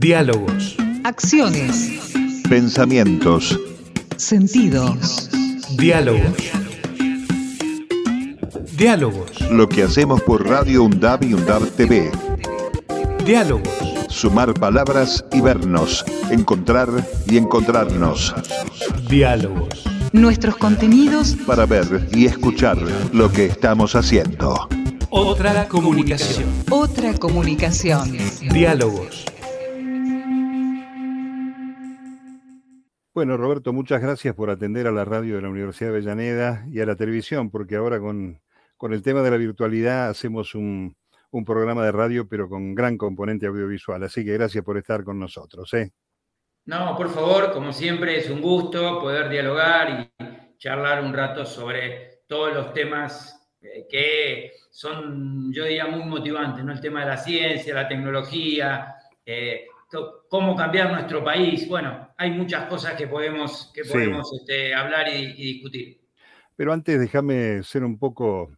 Diálogos. Acciones. Pensamientos. Sentidos. Diálogos. Diálogos. Lo que hacemos por Radio UNDAB y UNDAB TV. Diálogos. Sumar palabras y vernos. Encontrar y encontrarnos. Diálogos. Nuestros contenidos Para ver y escuchar lo que estamos haciendo. Otra comunicación. Otra comunicación. Diálogos. Bueno, Roberto, muchas gracias por atender a la radio de la Universidad de Avellaneda y a la televisión, porque ahora con, con el tema de la virtualidad hacemos un, un programa de radio, pero con gran componente audiovisual. Así que gracias por estar con nosotros. ¿eh? No, por favor, como siempre, es un gusto poder dialogar y charlar un rato sobre todos los temas eh, que son, yo diría, muy motivantes, ¿no? El tema de la ciencia, la tecnología, eh, cómo cambiar nuestro país. Bueno, hay muchas cosas que podemos, que Sí. podemos este, hablar y, y discutir. Pero antes déjame ser un poco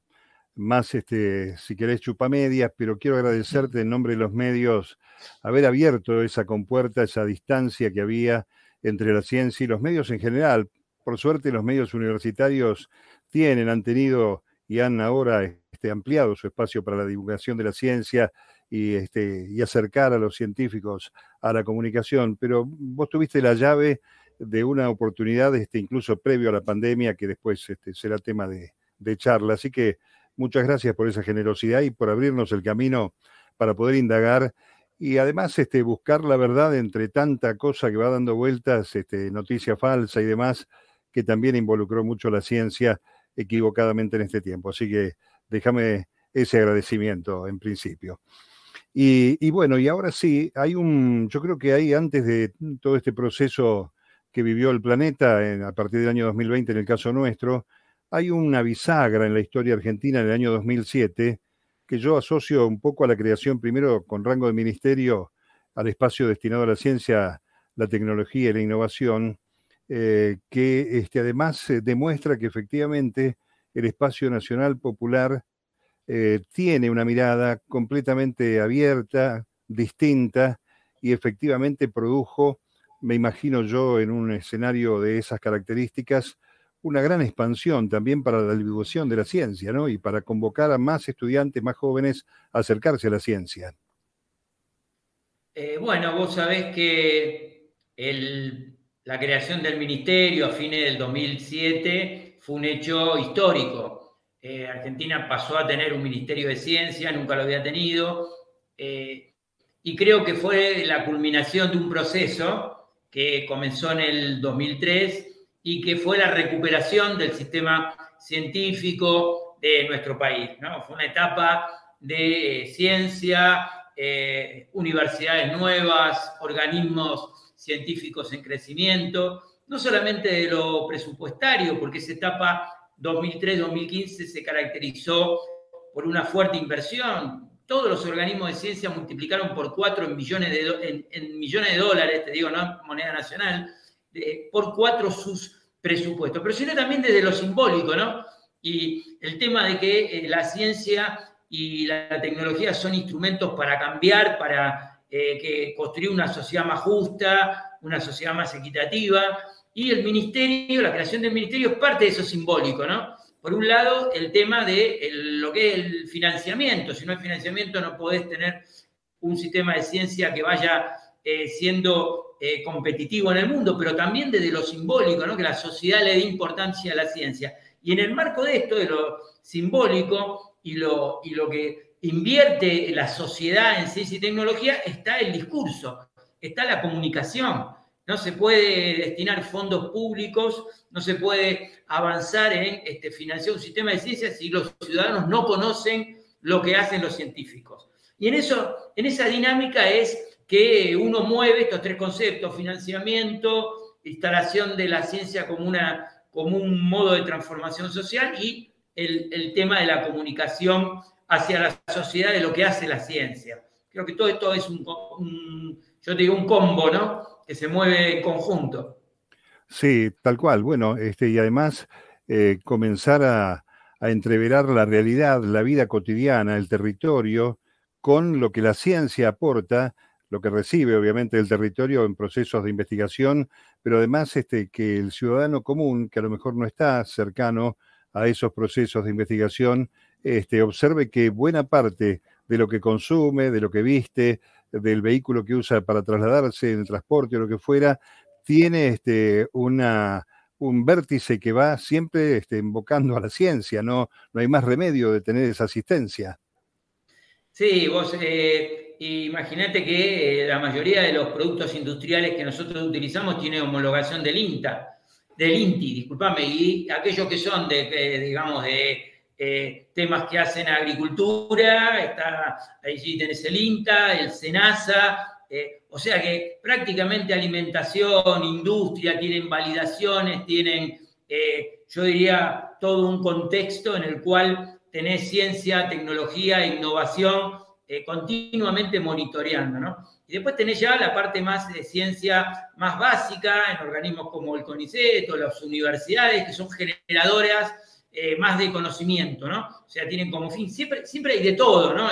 más, este, si querés, chupamedias, pero quiero agradecerte en nombre de los medios haber abierto esa compuerta, esa distancia que había entre la ciencia y los medios en general. Por suerte, los medios universitarios tienen, han tenido y han ahora este, ampliado su espacio para la divulgación de la ciencia y, este, y acercar a los científicos a la comunicación. Pero vos tuviste la llave de una oportunidad, este, incluso previo a la pandemia, que después este, será tema de, de charla. Así que muchas gracias por esa generosidad y por abrirnos el camino para poder indagar y además este, buscar la verdad entre tanta cosa que va dando vueltas, este, noticia falsa y demás, que también involucró mucho la ciencia equivocadamente en este tiempo. Así que déjame ese agradecimiento en principio. Y, y bueno, y ahora sí, hay un, yo creo que hay antes de todo este proceso que vivió el planeta a partir del año 2020, en el caso nuestro, hay una bisagra en la historia argentina en el año 2007 que yo asocio un poco a la creación, primero con rango de ministerio, al espacio destinado a la ciencia, la tecnología y la innovación, eh, que este, además eh, demuestra que efectivamente el espacio nacional popular eh, tiene una mirada completamente abierta, distinta, y efectivamente produjo, me imagino yo, en un escenario de esas características, una gran expansión también para la divulgación de la ciencia, ¿no? Y para convocar a más estudiantes, más jóvenes a acercarse a la ciencia. Eh, bueno, vos sabés que la creación del ministerio a fines del 2007 fue un hecho histórico. Eh, Argentina pasó a tener un ministerio de ciencia, nunca lo había tenido, eh, y creo que fue la culminación de un proceso que comenzó en el 2003 y que fue la recuperación del sistema científico de nuestro país. ¿no? Fue una etapa de eh, ciencia, universidades nuevas, organismos científicos en crecimiento, no solamente de lo presupuestario, porque esa etapa 2003-2015 se caracterizó por una fuerte inversión. Todos los organismos de ciencia multiplicaron por cuatro en millones de, en, millones de dólares, te digo, no moneda nacional, por cuatro sus presupuestos, pero sino también desde lo simbólico, ¿no? Y el tema de que eh, la ciencia y la, la tecnología son instrumentos para cambiar, para eh, que construir una sociedad más justa, una sociedad más equitativa, y el ministerio, la creación del ministerio es parte de eso simbólico, ¿no? Por un lado, el tema de lo que es el financiamiento. Si no hay financiamiento, no podés tener un sistema de ciencia que vaya eh, siendo eh, competitivo en el mundo, pero también desde lo simbólico, ¿no? que la sociedad le dé importancia a la ciencia. Y en el marco de esto, de lo simbólico y lo, y lo que invierte la sociedad en ciencia y tecnología, está el discurso, está la comunicación. No se puede destinar fondos públicos, no se puede avanzar en este, financiar un sistema de ciencia si los ciudadanos no conocen lo que hacen los científicos. Y en, eso, en esa dinámica es que uno mueve estos tres conceptos, financiamiento, instalación de la ciencia como, una, como un modo de transformación social y el, tema de la comunicación hacia la sociedad de lo que hace la ciencia. Creo que todo esto es un, yo digo, un combo, ¿no? Que se mueve en conjunto. Sí, tal cual. Bueno, este, y además eh, comenzar a, a entreverar la realidad, la vida cotidiana, el territorio, con lo que la ciencia aporta, lo que recibe obviamente el territorio en procesos de investigación, pero además este, que el ciudadano común, que a lo mejor no está cercano a esos procesos de investigación, este, observe que buena parte de lo que consume, de lo que viste, del vehículo que usa para trasladarse en el transporte o lo que fuera, tiene este, una, un vértice que va siempre este, invocando a la ciencia, ¿no? no hay más remedio de tener esa asistencia. Sí, vos eh, imagínate que eh, la mayoría de los productos industriales que nosotros utilizamos tiene homologación del INTA, del INTI, discúlpame, y aquellos que son de, digamos, de eh, temas que hacen agricultura, está, allí tenés el INTA, el SENASA, eh, o sea que prácticamente alimentación, industria, tienen validaciones, tienen, eh, yo diría, todo un contexto en el cual tenés ciencia, tecnología, innovación continuamente monitoreando, ¿no? Y después tenés ya la parte más de ciencia más básica en organismos como el CONICET o las universidades, que son generadoras eh, más de conocimiento, ¿no? O sea, tienen como fin, siempre, siempre hay de todo, ¿no?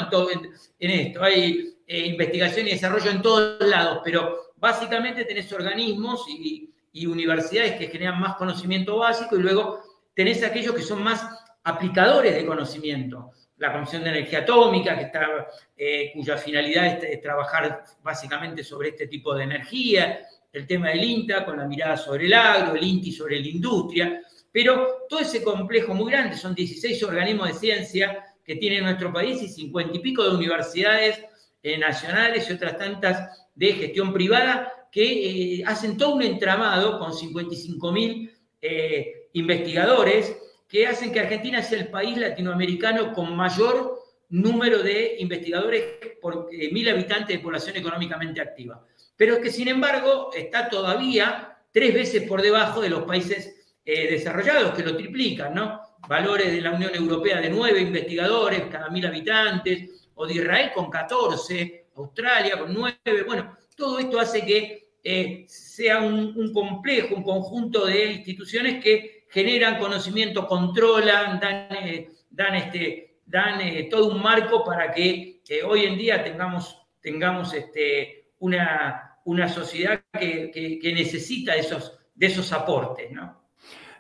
En, esto, hay eh, investigación y desarrollo en todos lados, pero básicamente tenés organismos y, universidades que generan más conocimiento básico y luego tenés aquellos que son más aplicadores de conocimiento. La Comisión de Energía Atómica, que está, eh, cuya finalidad es, trabajar básicamente sobre este tipo de energía, el tema del INTA con la mirada sobre el agro, el INTI sobre la industria. Pero todo ese complejo muy grande, son 16 organismos de ciencia que tiene nuestro país y 50 y pico de universidades eh, nacionales y otras tantas de gestión privada que eh, hacen todo un entramado con 55 mil eh, investigadores que hacen que Argentina sea el país latinoamericano con mayor número de investigadores por mil habitantes de población económicamente activa. Pero que, sin embargo, está todavía tres veces por debajo de los países eh, desarrollados que lo triplican, ¿no? Valores de la Unión Europea de nueve investigadores cada mil habitantes, o de Israel con 14, Australia con nueve. Bueno, todo esto hace que eh, sea un, complejo, un conjunto de instituciones que generan conocimiento, controlan, dan, eh, dan, este, dan todo un marco para que hoy en día tengamos, tengamos este, una, una sociedad que, que necesita esos, de esos aportes, ¿no?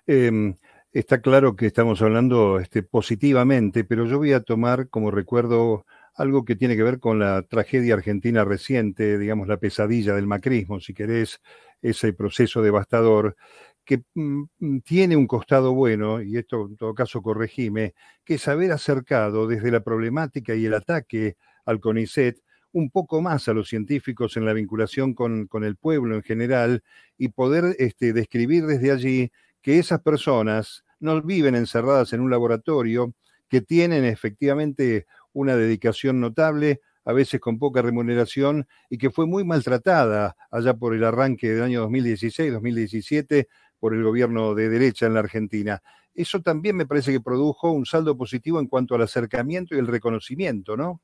Em, está claro que estamos hablando este, positivamente, pero yo voy a tomar como recuerdo algo que tiene que ver con la tragedia argentina reciente, digamos la pesadilla del macrismo, si querés, ese proceso devastador que mm, tiene un costado bueno, y esto en todo caso corregime, que es haber acercado desde la problemática y el ataque al CONICET un poco más a los científicos en la vinculación con, con el pueblo en general y poder este, describir desde allí que esas personas no viven encerradas en un laboratorio, que tienen efectivamente una dedicación notable, a veces con poca remuneración, y que fue muy maltratada allá por el arranque del año 2016-2017 por el gobierno de derecha en la Argentina. Eso también me parece que produjo un saldo positivo en cuanto al acercamiento y el reconocimiento, ¿no?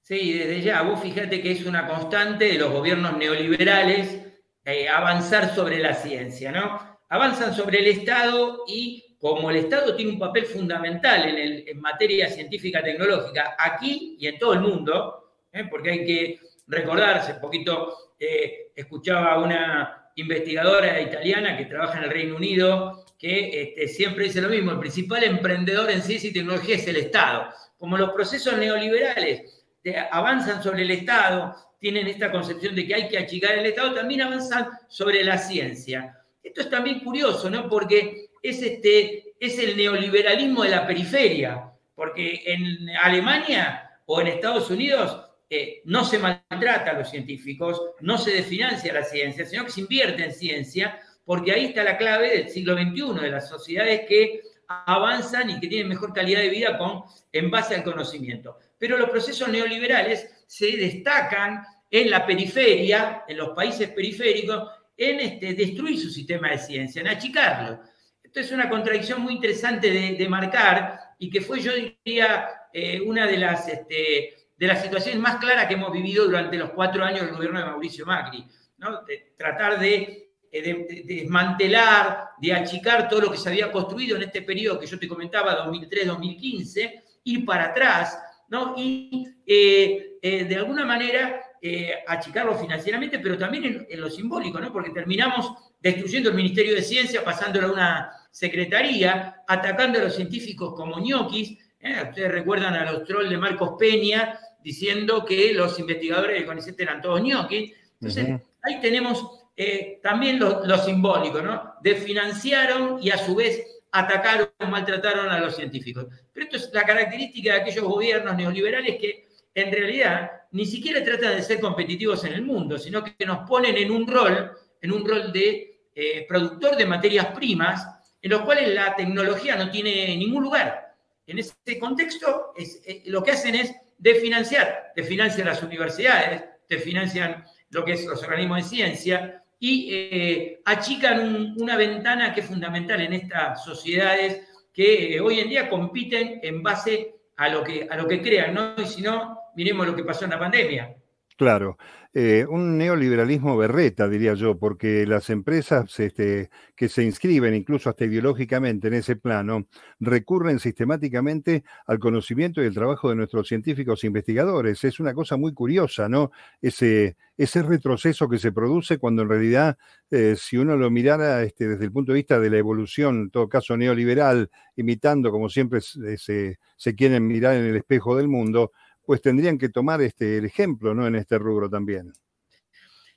Sí, desde ya, vos fíjate que es una constante de los gobiernos neoliberales eh, avanzar sobre la ciencia, ¿no? Avanzan sobre el Estado y como el Estado tiene un papel fundamental en, materia científica tecnológica, aquí y en todo el mundo, ¿eh? porque hay que recordarse, un poquito eh, escuchaba a una investigadora italiana que trabaja en el Reino Unido, que este, siempre dice lo mismo, el principal emprendedor en ciencia y tecnología es el Estado. Como los procesos neoliberales avanzan sobre el Estado, tienen esta concepción de que hay que achicar el Estado, también avanzan sobre la ciencia. Esto es también curioso, ¿no? Porque es, este, es el neoliberalismo de la periferia, porque en Alemania o en Estados Unidos eh, no se maltrata a los científicos, no se desfinancia la ciencia, sino que se invierte en ciencia, porque ahí está la clave del siglo XXI, de las sociedades que avanzan y que tienen mejor calidad de vida con, en base al conocimiento. Pero los procesos neoliberales se destacan en la periferia, en los países periféricos, en este, destruir su sistema de ciencia, en achicarlo. Esto es una contradicción muy interesante de, marcar y que fue, yo diría, eh, una de las, este, de las situaciones más claras que hemos vivido durante los cuatro años del gobierno de Mauricio Macri. ¿no? Tratar de, eh, de, desmantelar, de achicar todo lo que se había construido en este periodo que yo te comentaba, 2003-2015, ir para atrás, ¿no? y eh, de alguna manera eh, achicarlo financieramente, pero también en, lo simbólico, ¿no? Porque terminamos destruyendo el Ministerio de Ciencia, pasándolo a una secretaría, atacando a los científicos como ñoquis. ¿eh? Ustedes recuerdan a los trolls de Marcos Peña diciendo que los investigadores del CONICET eran todos ñoquis. Entonces, ahí tenemos eh, también lo, lo, simbólico, ¿no? Desfinanciaron y a su vez atacaron, maltrataron a los científicos. Pero esto es la característica de aquellos gobiernos neoliberales que en realidad ni siquiera tratan de ser competitivos en el mundo, sino que nos ponen en un rol, en un rol de eh, productor de materias primas, en los cuales la tecnología no tiene ningún lugar. En ese contexto, eh, lo que hacen es desfinanciar, desfinancian las universidades, desfinancian lo que es los organismos de ciencia y eh, achican una ventana que es fundamental en estas sociedades que hoy en día compiten en base a lo que, a lo que crean, ¿no? Y si no, miremos lo que pasó en la pandemia. Claro, eh, un neoliberalismo berreta, diría yo, porque las empresas este, que se inscriben, incluso hasta ideológicamente en ese plano, recurren sistemáticamente al conocimiento y el trabajo de nuestros científicos e investigadores. Es una cosa muy curiosa, ¿no? Ese, retroceso que se produce cuando en realidad, eh, si uno lo mirara este, desde el punto de vista de la evolución, en todo caso neoliberal, imitando como siempre se quieren mirar en el espejo del mundo, pues tendrían que tomar este, el ejemplo ¿no? en este rubro también.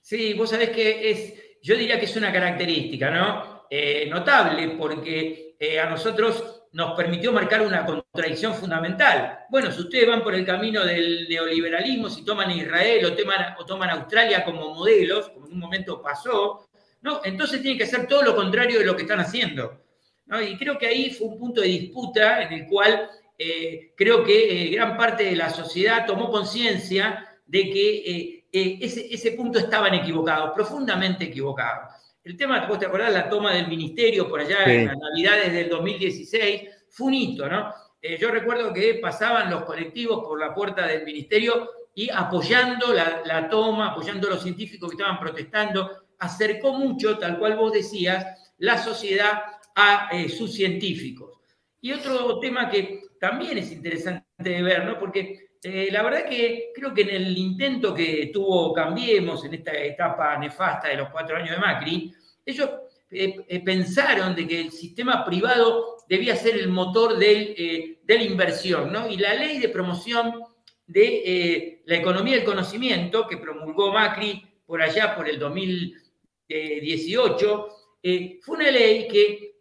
Sí, vos sabés que es, yo diría que es una característica ¿no? Eh, notable porque eh, a nosotros nos permitió marcar una contradicción fundamental. Bueno, si ustedes van por el camino del neoliberalismo, si toman Israel o toman, o Australia como modelos, como en un momento pasó, ¿no? entonces tienen que hacer todo lo contrario de lo que están haciendo. Y creo que ahí fue un punto de disputa en el cual eh, creo que eh, gran parte de la sociedad tomó conciencia de que eh, ese, punto estaban equivocados, profundamente equivocados. El tema, vos te acordás, la toma del ministerio por allá en las navidades del 2016, fue un hito, ¿no? yo recuerdo que pasaban los colectivos por la puerta del ministerio y apoyando la, la toma, apoyando a los científicos que estaban protestando, acercó mucho, tal cual vos decías, la sociedad a sus científicos. Y otro tema que también es interesante de ver, ¿no? Porque eh, la verdad que creo que en el intento que tuvo Cambiemos en esta etapa nefasta de los cuatro años de Macri, ellos eh, eh, pensaron de que el sistema privado debía ser el motor de la inversión, ¿no? Y la ley de promoción de la economía del conocimiento que promulgó Macri por allá por el 2018, fue una ley que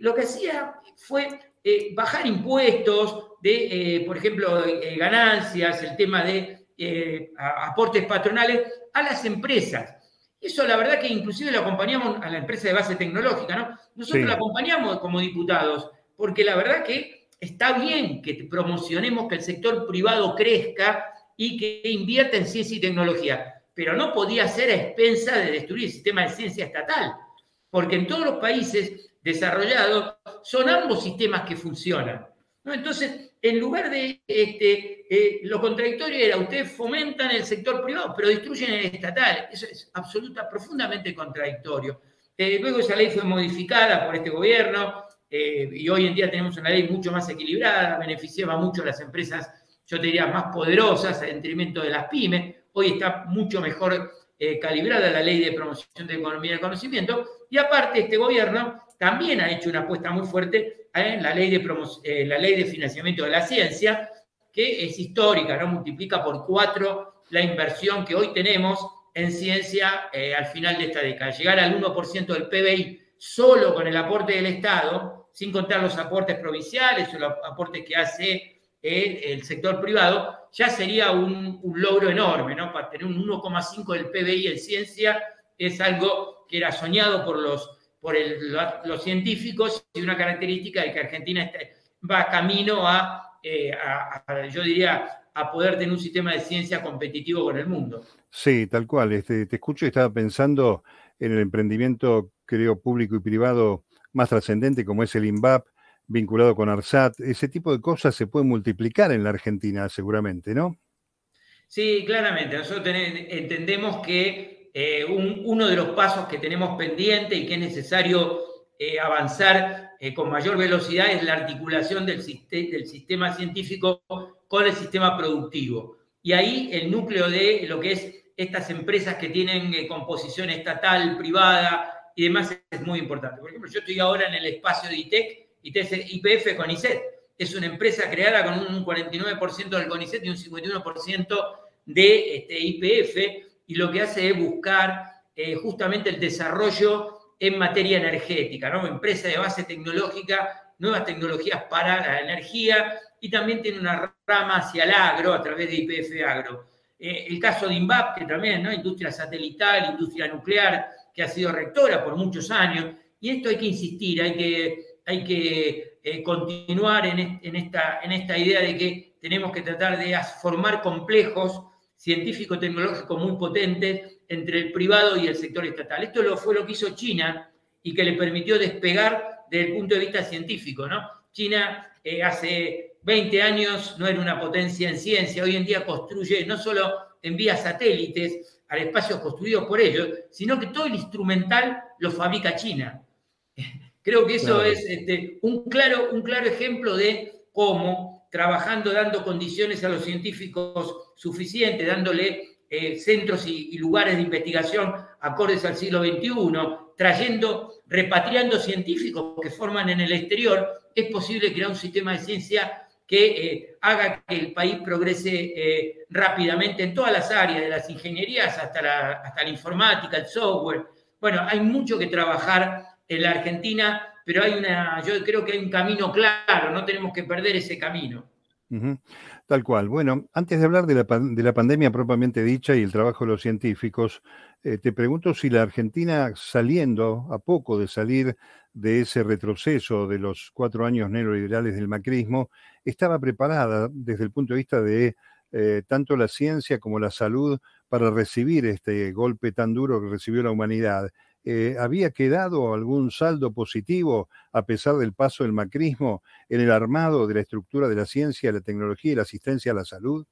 lo que hacía fue eh, bajar impuestos de, eh, por ejemplo, eh, ganancias, el tema de aportes patronales a las empresas. Eso la verdad que inclusive lo acompañamos a la empresa de base tecnológica, ¿no? Nosotros lo acompañamos como diputados, porque la verdad que está bien que promocionemos que el sector privado crezca y que invierta en ciencia y tecnología, pero no podía ser a expensa de destruir el sistema de ciencia estatal, porque en todos los países desarrollado, son ambos sistemas que funcionan. Entonces, en lugar de este, eh, lo contradictorio era, ustedes fomentan el sector privado, pero destruyen el estatal. Eso es absoluta, profundamente contradictorio. Eh, luego esa ley fue modificada por este gobierno eh, y hoy en día tenemos una ley mucho más equilibrada, beneficiaba mucho a las empresas, yo te diría, más poderosas, en detrimento de las pymes. Hoy está mucho mejor calibrada la ley de promoción de economía del conocimiento. Y aparte, este gobierno también ha hecho una apuesta muy fuerte en la ley de, eh, la ley de financiamiento de la ciencia, que es histórica, ¿no? multiplica por cuatro la inversión que hoy tenemos en ciencia eh, al final de esta década. Llegar al 1% del PBI solo con el aporte del Estado, sin contar los aportes provinciales o los aportes que hace eh, el sector privado, ya sería un, un logro enorme, ¿no? Para tener un 1,5 del PBI en ciencia es algo que era soñado por los por los científicos y una característica de que Argentina va camino eh, a, yo diría, a poder tener un sistema de ciencia competitivo con el mundo. Sí, tal cual. Este, te escucho y estaba pensando en el emprendimiento, creo, público y privado más trascendente como es el INVAP, vinculado con ARSAT. Ese tipo de cosas se pueden multiplicar en la Argentina seguramente, ¿no? Sí, claramente. Nosotros entendemos que eh, uno de los pasos que tenemos pendiente y que es necesario eh, avanzar eh, con mayor velocidad es la articulación del, sistema científico con el sistema productivo. Y ahí el núcleo de lo que es estas empresas que tienen composición estatal, privada y demás es muy importante. Por ejemplo, yo estoy ahora en el espacio de ITEC, ITEC IPF con ICET. Es una empresa creada con un 49% del CONICET y un 51% de este, IPF, y lo que hace es buscar eh, justamente el desarrollo en materia energética, ¿no? Empresa de base tecnológica, nuevas tecnologías para la energía y también tiene una rama hacia el agro a través de IPF Agro. Eh, el caso de INVAP, que también, ¿no? Industria satelital, industria nuclear, que ha sido rectora por muchos años. Y esto hay que insistir, hay que, hay que eh, continuar en, en, esta, en esta idea de que tenemos que tratar de formar complejos científico-tecnológicos muy potentes entre el privado y el sector estatal. Esto lo, fue lo que hizo China y que le permitió despegar desde el punto de vista científico. ¿no? China eh, hace 20 años no era una potencia en ciencia, hoy en día construye, no solo envía satélites al espacio construidos por ellos, sino que todo el instrumental lo fabrica China. Creo que eso es este, un, claro, un claro ejemplo de cómo, trabajando, dando condiciones a los científicos suficientes, dándole eh, centros y, lugares de investigación acordes al siglo XXI, trayendo, repatriando científicos que forman en el exterior, es posible crear un sistema de ciencia que eh, haga que el país progrese eh, rápidamente en todas las áreas, de las ingenierías hasta la, hasta la informática, el software. Bueno, hay mucho que trabajar en la Argentina, pero hay una, yo creo que hay un camino claro, no tenemos que perder ese camino. Tal cual. Bueno, antes de hablar de la, de la, pandemia propiamente dicha y el trabajo de los científicos, eh, te pregunto si la Argentina, saliendo a poco de salir de ese retroceso de los cuatro años neoliberales del macrismo, estaba preparada desde el punto de vista de eh, tanto la ciencia como la salud para recibir este golpe tan duro que recibió la humanidad. Eh, ¿había quedado algún saldo positivo a pesar del paso del macrismo en el armado de la estructura de la ciencia, la tecnología y la asistencia a la salud?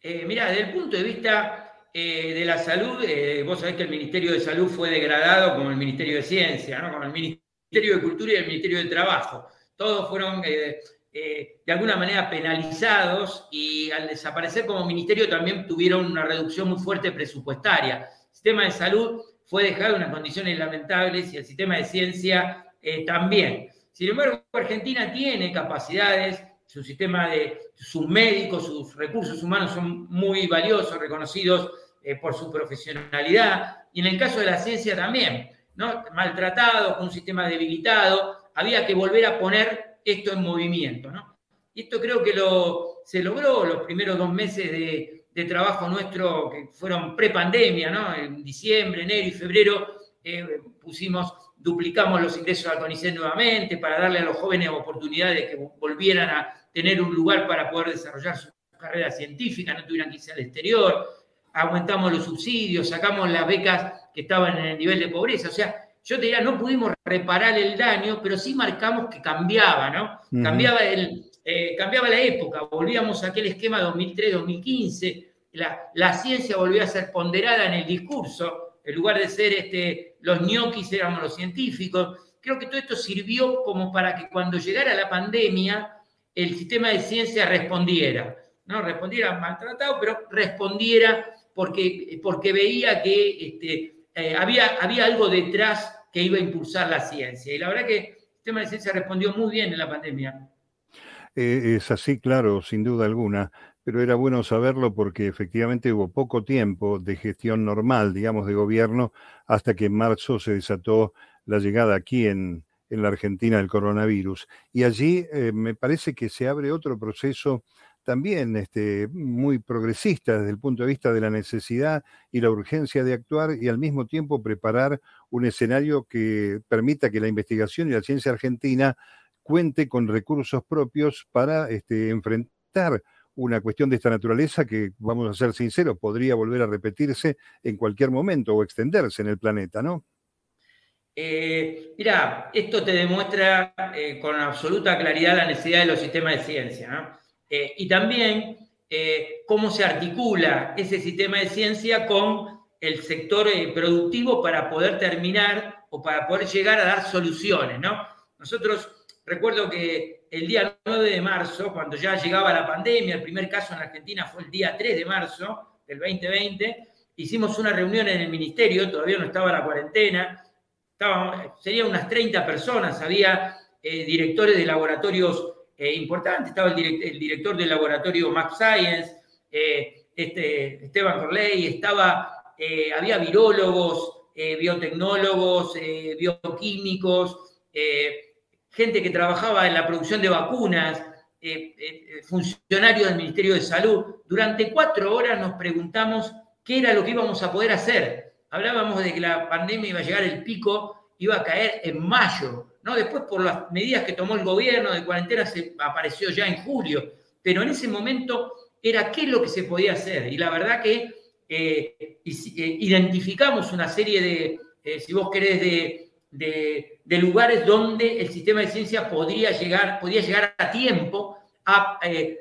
Eh, mira, desde el punto de vista eh, de la salud, vos sabés que el Ministerio de Salud fue degradado como el Ministerio de Ciencia, ¿no? como el Ministerio de Cultura y el Ministerio de Trabajo. Todos fueron de alguna manera penalizados y al desaparecer como ministerio también tuvieron una reducción muy fuerte presupuestaria. El sistema de salud fue dejado en unas condiciones lamentables y el sistema de ciencia eh, también. Sin embargo, Argentina tiene capacidades, su sistema de sus médicos, sus recursos humanos son muy valiosos, reconocidos eh, por su profesionalidad, y en el caso de la ciencia también, ¿no? maltratado, con un sistema debilitado, había que volver a poner esto en movimiento. ¿no? Y esto creo que lo, se logró los primeros dos meses de, de trabajo nuestro que fueron pre-pandemia, ¿no? En diciembre, enero y febrero eh, pusimos, duplicamos los ingresos al CONICET nuevamente para darle a los jóvenes oportunidades de que volvieran a tener un lugar para poder desarrollar su carrera científica, no tuvieran que irse al exterior, aumentamos los subsidios, sacamos las becas que estaban en el nivel de pobreza, o sea, yo te diría, no pudimos reparar el daño, pero sí marcamos que cambiaba, ¿no? Cambiaba el, eh, cambiaba la época, volvíamos a aquel esquema 2003-2015, la, ciencia volvió a ser ponderada en el discurso, en lugar de ser este, los ñoquis éramos los científicos. Creo que todo esto sirvió como para que cuando llegara la pandemia, el sistema de ciencia respondiera. No respondiera maltratado, pero respondiera porque, porque veía que este, eh, había, había algo detrás que iba a impulsar la ciencia. Y la verdad que el sistema de ciencia respondió muy bien en la pandemia. Eh, es así, claro, sin duda alguna pero era bueno saberlo porque efectivamente hubo poco tiempo de gestión normal, digamos, de gobierno, hasta que en marzo se desató la llegada aquí en, la Argentina del coronavirus. Y allí eh, me parece que se abre otro proceso también este, muy progresista desde el punto de vista de la necesidad y la urgencia de actuar y al mismo tiempo preparar un escenario que permita que la investigación y la ciencia argentina cuente con recursos propios para este, enfrentar una cuestión de esta naturaleza que, vamos a ser sinceros, podría volver a repetirse en cualquier momento o extenderse en el planeta, ¿no? Eh, mira, esto te demuestra eh, con absoluta claridad la necesidad de los sistemas de ciencia, ¿no? Eh, y también cómo se articula ese sistema de ciencia con el sector productivo para poder terminar o para poder llegar a dar soluciones, ¿no? Nosotros recuerdo que el día 9 de marzo, cuando ya llegaba la pandemia, el primer caso en Argentina fue el día 3 de marzo, del 2020, hicimos una reunión en el ministerio, todavía no estaba la cuarentena, estábamos, serían unas 30 personas, había eh, directores de laboratorios eh, importantes, estaba el, director del laboratorio Max Science, eh, este, Esteban Corley, estaba, había virólogos, biotecnólogos, bioquímicos, gente que trabajaba en la producción de vacunas, funcionarios del Ministerio de Salud. Durante cuatro horas nos preguntamos qué era lo que íbamos a poder hacer. Hablábamos de que la pandemia iba a llegar el pico, iba a caer en mayo, ¿no? Después por las medidas que tomó el gobierno de cuarentena se apareció ya en julio, pero en ese momento era qué es lo que se podía hacer. Y la verdad que eh, eh, identificamos una serie de, eh, si vos querés, de, lugares donde el sistema de ciencia podría llegar, podía llegar a tiempo a,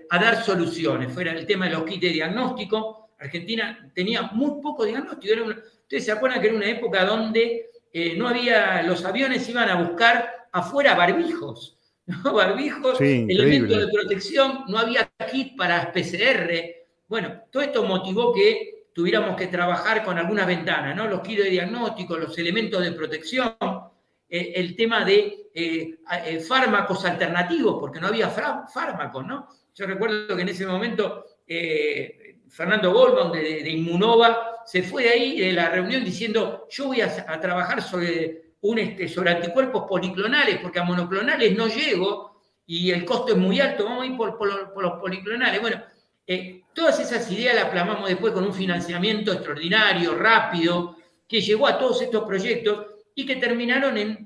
a dar soluciones. Fuera el tema de los kits de diagnóstico, Argentina tenía muy poco diagnóstico. ustedes se acuerdan que era una época donde eh, no había, los aviones iban a buscar afuera barbijos, ¿no? Barbijos, elementos de protección, no había kit para PCR. Bueno, todo esto motivó que tuviéramos que trabajar con algunas ventanas, ¿no? Los kits de diagnóstico, los elementos de protección, eh, el tema de eh, fármacos alternativos, porque no había fármacos, ¿no? Yo recuerdo que en ese momento Fernando Goldman de, Inmunova, se fue de ahí de la reunión diciendo, yo voy a, trabajar sobre, un, este, sobre anticuerpos policlonales, porque a monoclonales no llego y el costo es muy alto, vamos a ir por, los policlonales. Bueno, eh, todas esas ideas las plasmamos después con un financiamiento extraordinario, rápido, que llegó a todos estos proyectos y que terminaron en,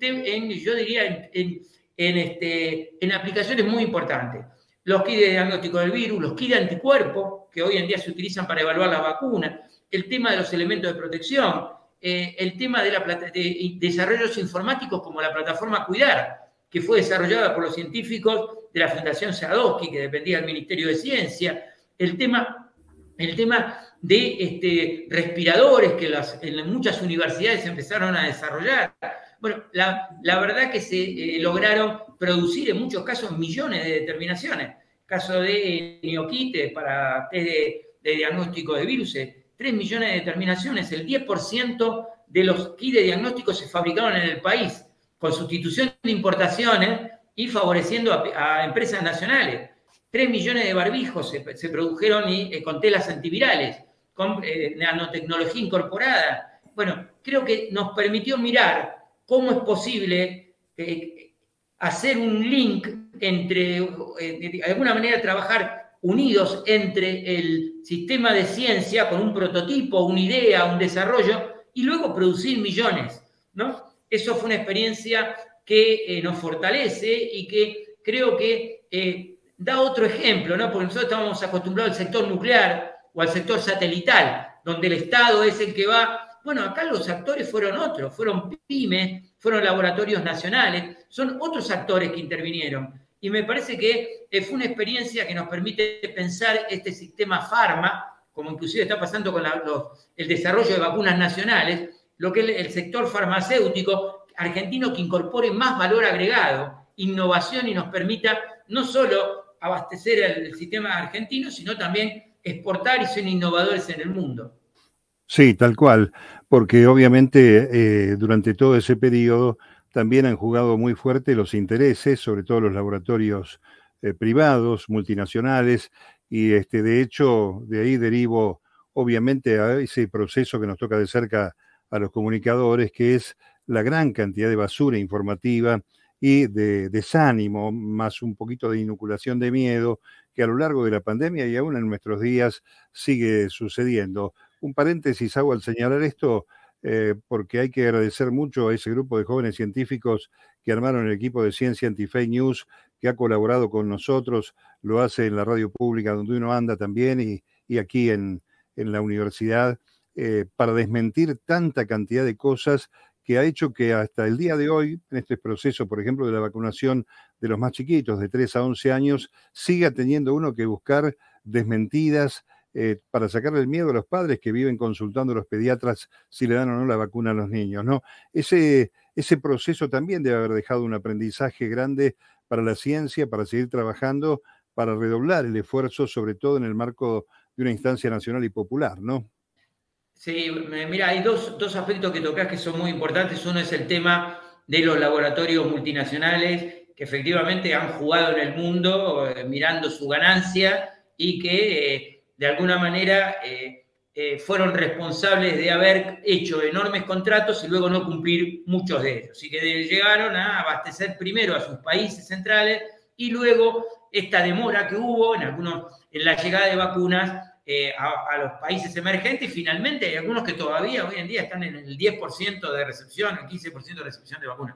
yo diría, en, este, en aplicaciones muy importantes. Los kits de diagnóstico del virus, los kits de anticuerpos, que hoy en día se utilizan para evaluar la vacuna, el tema de los elementos de protección, eh, el tema de, la, de desarrollos informáticos como la plataforma Cuidar, que fue desarrollada por los científicos de la Fundación Sadowski, que dependía del Ministerio de Ciencia, el tema, el tema de este, respiradores que las, en muchas universidades empezaron a desarrollar. Bueno, la, verdad que se eh, lograron producir en muchos casos millones de determinaciones. Caso de Neoquites para test de, diagnóstico de virus, 3 millones de determinaciones, el 10% de los kits de diagnóstico se fabricaron en el país, con sustitución de importaciones y favoreciendo a, empresas nacionales. 3 millones de barbijos se, produjeron y, eh, con telas antivirales, con eh, nanotecnología incorporada. Bueno, creo que nos permitió mirar cómo es posible eh, hacer un link entre, de alguna manera trabajar unidos entre el sistema de ciencia con un prototipo, una idea, un desarrollo, y luego producir millones, ¿no? Eso fue una experiencia que nos fortalece y que creo que da otro ejemplo, ¿no? Porque nosotros estábamos acostumbrados al sector nuclear o al sector satelital, donde el Estado es el que va bueno, acá los actores fueron otros, fueron pymes, fueron laboratorios nacionales, son otros actores que intervinieron. Y me parece que eh, fue una experiencia que nos permite pensar este sistema farma, como inclusive está pasando con el desarrollo de vacunas nacionales, lo que es el sector farmacéutico argentino que incorpore más valor agregado, innovación y nos permita no solo abastecer el sistema argentino, sino también exportar y ser innovadores en el mundo. Sí, tal cual, porque obviamente eh, durante todo ese periodo también han jugado muy fuerte los intereses, sobre todo los laboratorios eh, privados, multinacionales, y este, de hecho de ahí derivo obviamente a ese proceso que nos toca de cerca a los comunicadores, que es la gran cantidad de basura informativa y de desánimo, más un poquito de inoculación de miedo, que a lo largo de la pandemia y aún en nuestros días sigue sucediendo. Un paréntesis hago al señalar esto, eh, porque hay que agradecer mucho a ese grupo de jóvenes científicos que armaron el equipo de Ciencia Anti-Fake News, que ha colaborado con nosotros, lo hace en la radio pública donde uno anda también y, aquí en, la universidad, eh, para desmentir tanta cantidad de cosas que ha hecho que hasta el día de hoy, en este proceso, por ejemplo, de la vacunación de los más chiquitos, de 3 a 11 años, siga teniendo uno que buscar desmentidas, eh, para sacarle el miedo a los padres que viven consultando a los pediatras si le dan o no la vacuna a los niños, ¿no? Ese, ese proceso también debe haber dejado un aprendizaje grande para la ciencia, para seguir trabajando, para redoblar el esfuerzo, sobre todo en el marco de una instancia nacional y popular, ¿no? Sí, mira, hay dos, dos aspectos que tocas que son muy importantes. Uno es el tema de los laboratorios multinacionales que efectivamente han jugado en el mundo eh, mirando su ganancia y que eh, de alguna manera eh, fueron responsables de haber hecho enormes contratos y luego no cumplir muchos de ellos. Y que llegaron a abastecer primero a sus países centrales y luego esta demora que hubo en, algunos, en la llegada de vacunas a, a, los países emergentes y finalmente hay algunos que todavía hoy en día están en el 10% de recepción, el 15% de recepción de vacunas.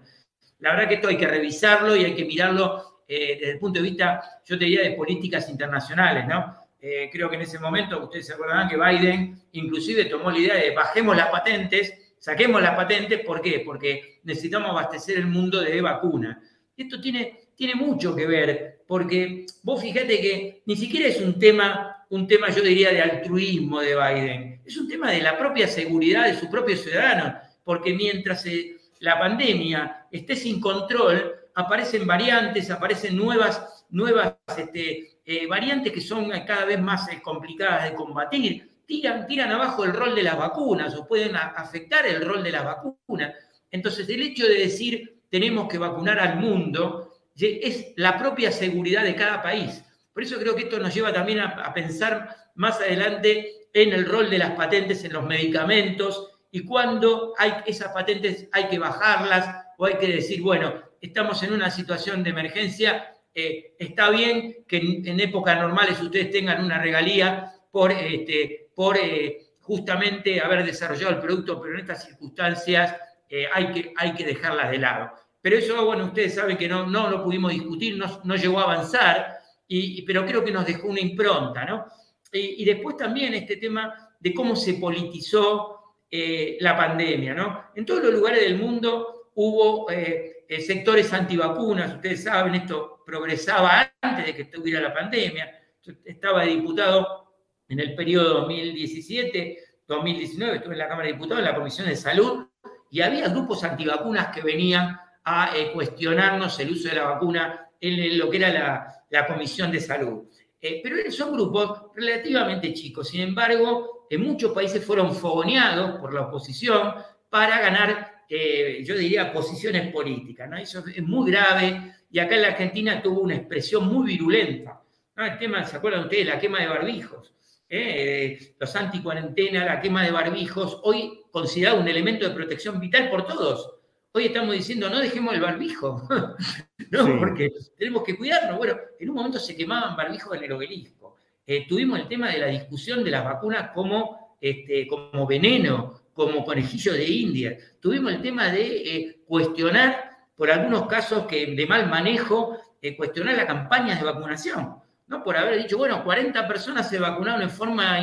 La verdad que esto hay que revisarlo y hay que mirarlo eh, desde el punto de vista, yo te diría, de políticas internacionales, ¿no? Eh, creo que en ese momento, ustedes se acordarán que Biden inclusive tomó la idea de bajemos las patentes, saquemos las patentes, ¿por qué? Porque necesitamos abastecer el mundo de vacunas. Esto tiene, tiene mucho que ver, porque vos fíjate que ni siquiera es un tema, un tema, yo diría, de altruismo de Biden, es un tema de la propia seguridad de sus propios ciudadanos, porque mientras se la pandemia esté sin control, aparecen variantes, aparecen nuevas, nuevas este, eh, variantes que son cada vez más eh, complicadas de combatir. Tiran, tiran abajo el rol de las vacunas o pueden afectar el rol de las vacunas. Entonces, el hecho de decir tenemos que vacunar al mundo es la propia seguridad de cada país. Por eso creo que esto nos lleva también a, pensar más adelante en el rol de las patentes en los medicamentos, y cuando esas patentes hay que bajarlas o hay que decir, bueno, estamos en una situación de emergencia, eh, está bien que en, épocas normales ustedes tengan una regalía por, este, por eh, justamente haber desarrollado el producto, pero en estas circunstancias eh, hay, que, hay que dejarlas de lado. Pero eso, bueno, ustedes saben que no, no lo pudimos discutir, no, no llegó a avanzar, y, pero creo que nos dejó una impronta, ¿no? y después también este tema de cómo se politizó eh, la pandemia, ¿no? En todos los lugares del mundo hubo eh, eh, sectores antivacunas, ustedes saben, esto progresaba antes de que estuviera la pandemia. estaba diputado en el periodo 2017-2019, estuve en la Cámara de Diputados, en la Comisión de Salud, y había grupos antivacunas que venían a cuestionarnos el uso de la vacuna en lo que era la, Comisión de Salud. pero son grupos relativamente chicos, sin embargo, en muchos países fueron fogoneados por la oposición para ganar, eh, yo diría, posiciones políticas. ¿no? Eso es muy grave y acá en la Argentina tuvo una expresión muy virulenta. El tema, ¿se acuerdan ustedes? La quema de barbijos. ¿eh? los anticuarentena, la quema de barbijos, hoy considerado un elemento de protección vital por todos. Hoy estamos diciendo, no dejemos el barbijo, no, porque tenemos que cuidarnos. Bueno, en un momento se quemaban barbijos en el obelisco. Eh, tuvimos el tema de la discusión de las vacunas como, este, como veneno, como conejillo de India. Tuvimos el tema de eh, cuestionar, por algunos casos que de mal manejo, eh, cuestionar las campañas de vacunación, ¿no? Por haber dicho, bueno, 40 personas se vacunaron en forma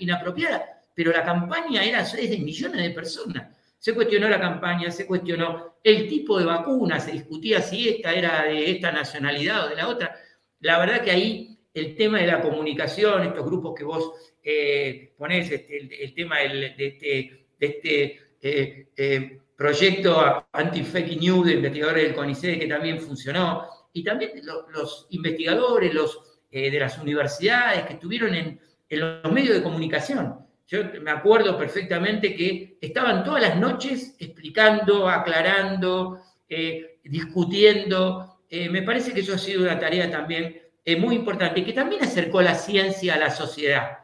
inapropiada, pero la campaña era de millones de personas. Se cuestionó la campaña, se cuestionó el tipo de vacuna, se discutía si esta era de esta nacionalidad o de la otra. La verdad que ahí el tema de la comunicación, estos grupos que vos eh, ponés, este, el, tema de este, este eh, eh, proyecto anti-fake news de investigadores del CONICET que también funcionó, y también los, investigadores los, de las universidades que estuvieron en, en los medios de comunicación. Yo me acuerdo perfectamente que estaban todas las noches explicando, aclarando, discutiendo. me parece que eso ha sido una tarea también es muy importante, que también acercó la ciencia a la sociedad.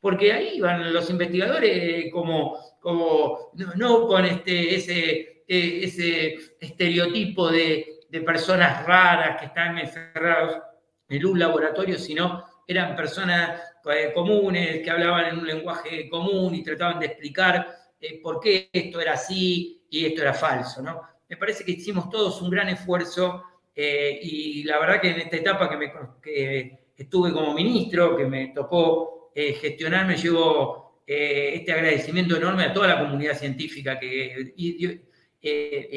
Porque ahí van los investigadores como, como no, con este, ese, ese estereotipo de, personas raras que están encerrados en un laboratorio, sino eran personas eh, comunes que hablaban en un lenguaje común y trataban de explicar eh, por qué esto era así y esto era falso. ¿no? Me parece que hicimos todos un gran esfuerzo eh, y la verdad que en esta etapa que, me, estuve como ministro, que me tocó gestionar, me llevo este agradecimiento enorme a toda la comunidad científica, que, y,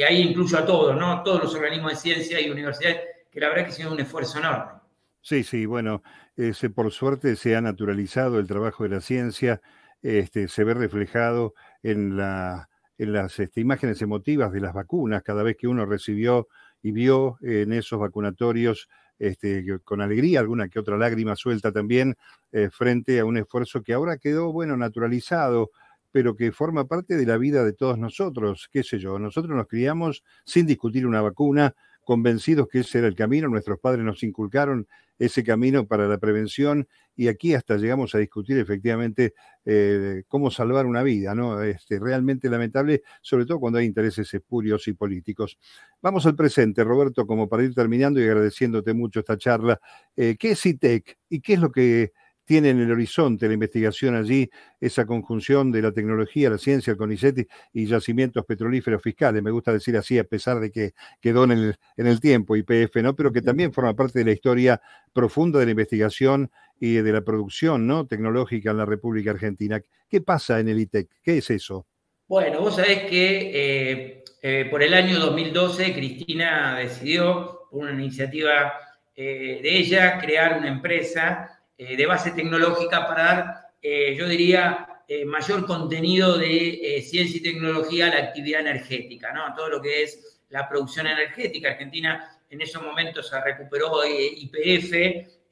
ahí incluyo a todos, ¿no? todos los organismos de ciencia y universidades, que la verdad que hicieron un esfuerzo enorme. Sí, sí, bueno, ese, por suerte se ha naturalizado el trabajo de la ciencia, este, se ve reflejado en, la, en las este, imágenes emotivas de las vacunas, cada vez que uno recibió y vio en esos vacunatorios este, con alegría, alguna que otra lágrima suelta también, eh, frente a un esfuerzo que ahora quedó, bueno, naturalizado, pero que forma parte de la vida de todos nosotros, qué sé yo, nosotros nos criamos sin discutir una vacuna, convencidos que ese era el camino, nuestros padres nos inculcaron ese camino para la prevención y aquí hasta llegamos a discutir efectivamente eh, cómo salvar una vida, ¿no? Este, realmente lamentable, sobre todo cuando hay intereses espurios y políticos. Vamos al presente, Roberto, como para ir terminando y agradeciéndote mucho esta charla. Eh, ¿Qué es ITEC y qué es lo que tiene en el horizonte la investigación allí, esa conjunción de la tecnología, la ciencia, el CONICET y yacimientos petrolíferos fiscales. Me gusta decir así, a pesar de que quedó en el, en el tiempo IPF, ¿no? Pero que también forma parte de la historia profunda de la investigación y de la producción ¿no? tecnológica en la República Argentina. ¿Qué pasa en el ITEC? ¿Qué es eso? Bueno, vos sabés que eh, eh, por el año 2012 Cristina decidió, por una iniciativa eh, de ella, crear una empresa eh, de base tecnológica para dar, eh, yo diría, eh, mayor contenido de ciencia y tecnología a la actividad energética, ¿no? Todo lo que es la producción energética. Argentina en esos momentos se recuperó IPF,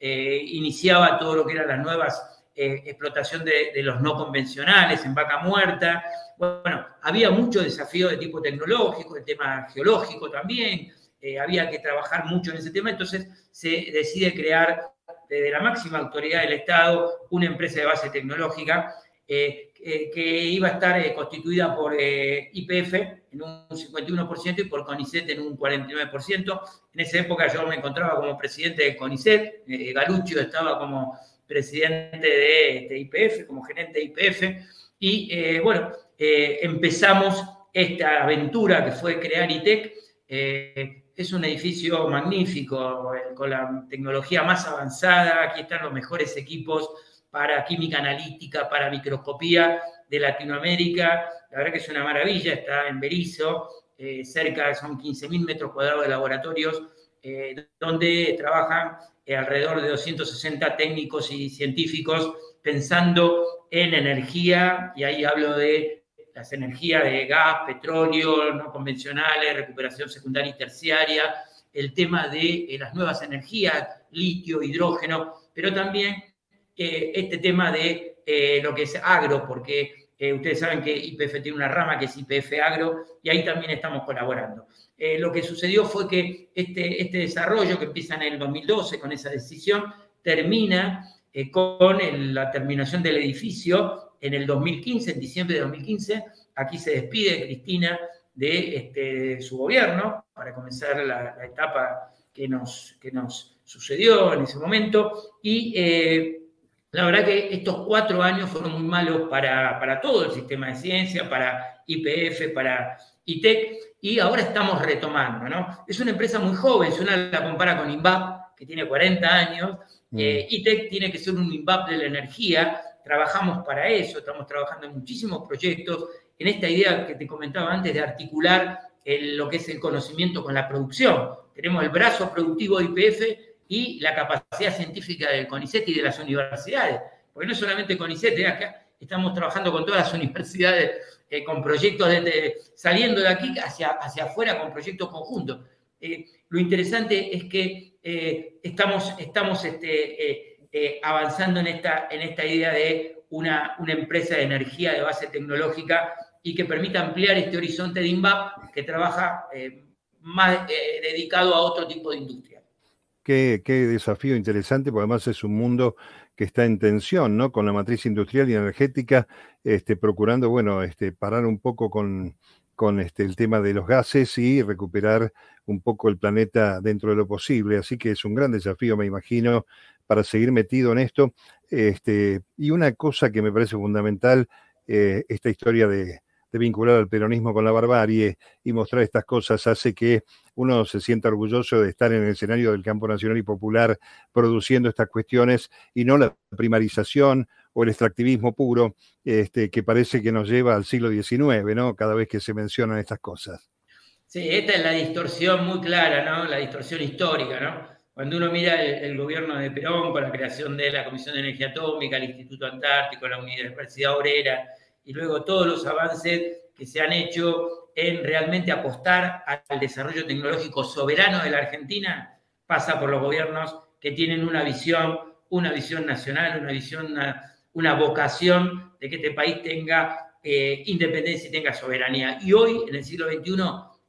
iniciaba todo lo que eran las nuevas explotación de, de, los no convencionales en vaca muerta. Bueno, había mucho desafío de tipo tecnológico, de tema geológico también, había que trabajar mucho en ese tema, entonces se decide crear de la máxima autoridad del Estado, una empresa de base tecnológica eh, que iba a estar eh, constituida por eh, IPF en un 51% y por CONICET en un 49%. En esa época yo me encontraba como presidente de CONICET, Galuccio estaba como presidente de, IPF, como gerente de IPF, y bueno, empezamos esta aventura que fue crear ITEC es un edificio magnífico, eh, con la tecnología más avanzada. Aquí están los mejores equipos para química analítica, para microscopía de Latinoamérica. La verdad que es una maravilla, está en Berizo, eh, cerca, son 15.000 metros cuadrados de laboratorios, eh, donde trabajan alrededor de 260 técnicos y científicos pensando en energía, y ahí hablo de las energías de gas, petróleo, no convencionales, recuperación secundaria y terciaria, el tema de eh, las nuevas energías, litio, hidrógeno, pero también eh, este tema de eh, lo que es agro, porque ustedes saben que IPF tiene una rama que es IPF Agro y ahí también estamos colaborando. lo que sucedió fue que este, este desarrollo que empieza en el 2012 con esa decisión termina con la terminación del edificio en el 2015, en diciembre de 2015, aquí se despide Cristina de este, su gobierno para comenzar la, etapa que nos, que nos sucedió en ese momento. Y eh, la verdad que estos cuatro años fueron muy malos para, para todo el sistema de ciencia, para IPF, para ITEC, y ahora estamos retomando, ¿no? Es una empresa muy joven, si uno la compara con INVAP, que tiene 40 años, mm. eh, ITEC tiene que ser un INVAP de la energía, trabajamos para eso, estamos trabajando en muchísimos proyectos, en esta idea que te comentaba antes de articular lo que es el conocimiento con la producción. Tenemos el brazo productivo de IPF y la capacidad científica del CONICET y de las universidades, porque no solamente CONICET, ¿eh? acá estamos trabajando con todas las universidades, eh, con proyectos saliendo de aquí hacia, hacia afuera con proyectos conjuntos. Eh, lo interesante es que estamos, estamos este, eh, avanzando en esta, en esta idea de una, una, empresa de energía de base tecnológica y que permita ampliar este horizonte de INVAP que trabaja eh, más eh, dedicado a otro tipo de industria. Qué, qué, desafío interesante, porque además es un mundo que está en tensión, ¿no? Con la matriz industrial y energética, este, procurando, bueno, este, parar un poco con, con este, el tema de los gases y recuperar un poco el planeta dentro de lo posible. Así que es un gran desafío, me imagino, para seguir metido en esto. Este, y una cosa que me parece fundamental, eh, esta historia de, vincular al peronismo con la barbarie y mostrar estas cosas hace que uno se sienta orgulloso de estar en el escenario del campo nacional y popular produciendo estas cuestiones y no la primarización o el extractivismo puro este, que parece que nos lleva al siglo XIX, ¿no? Cada vez que se mencionan estas cosas. Sí, esta es la distorsión muy clara, ¿no? La distorsión histórica, ¿no? Cuando uno mira el, gobierno de Perón con la creación de la Comisión de Energía Atómica, el Instituto Antártico, la Universidad Obrera, y luego todos los avances que se han hecho en realmente apostar al desarrollo tecnológico soberano de la Argentina, pasa por los gobiernos que tienen una visión, una visión nacional, una visión, vocación de que este país tenga eh, independencia y tenga soberanía. Y hoy, en el siglo XXI,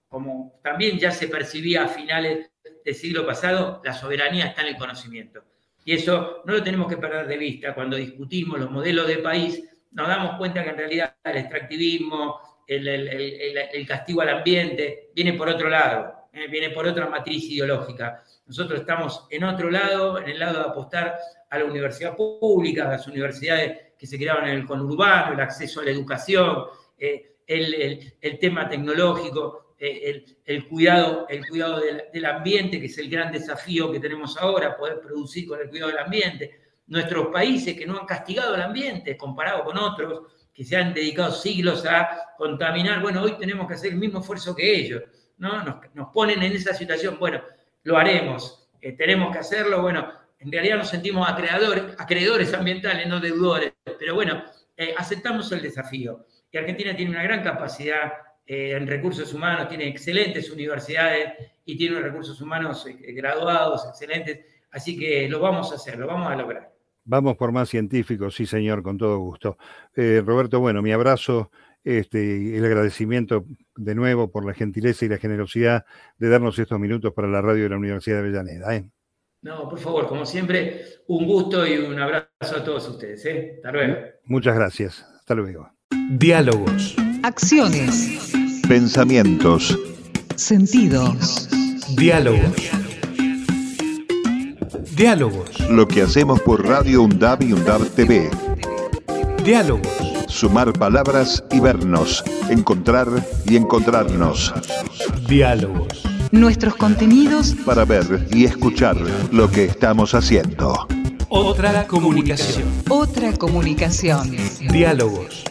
como también ya se percibía a finales del siglo pasado, la soberanía está en el conocimiento. Y eso no lo tenemos que perder de vista. Cuando discutimos los modelos de país, nos damos cuenta que en realidad el extractivismo, el, castigo al ambiente, viene por otro lado, eh, viene por otra matriz ideológica. Nosotros estamos en otro lado, en el lado de apostar a la universidad pública, a las universidades que se creaban en el conurbano, el acceso a la educación, eh, el, tema tecnológico, eh, el, cuidado, el cuidado del, ambiente, que es el gran desafío que tenemos ahora, poder producir con el cuidado del ambiente. Nuestros países que no han castigado al ambiente comparado con otros, que se han dedicado siglos a contaminar, bueno, hoy tenemos que hacer el mismo esfuerzo que ellos, ¿no? Nos, ponen en esa situación, bueno, lo haremos, eh, tenemos que hacerlo, bueno, en realidad nos sentimos acreedores, ambientales, no deudores, pero bueno, eh, aceptamos el desafío. Y Argentina tiene una gran capacidad eh, en recursos humanos, tiene excelentes universidades y tiene recursos humanos graduados, excelentes, así que lo vamos a hacer, lo vamos a lograr. Vamos por más científicos, sí señor, con todo gusto. Eh, Roberto, bueno, mi abrazo este, el agradecimiento de nuevo por la gentileza y la generosidad de darnos estos minutos para la radio de la Universidad de Avellaneda. ¿eh? No, por favor, como siempre, un gusto y un abrazo a todos ustedes. ¿eh? Hasta luego. Muchas gracias. Hasta luego. Diálogos. Acciones. Pensamientos. Sentidos. Diálogos. Diálogos. Lo que hacemos por Radio UNDAB y UNDAB TV. Diálogos. Sumar palabras y vernos. Encontrar y encontrarnos. Diálogos. Nuestros contenidos para ver y escuchar lo que estamos haciendo. Otra comunicación. Otra comunicación. Diálogos.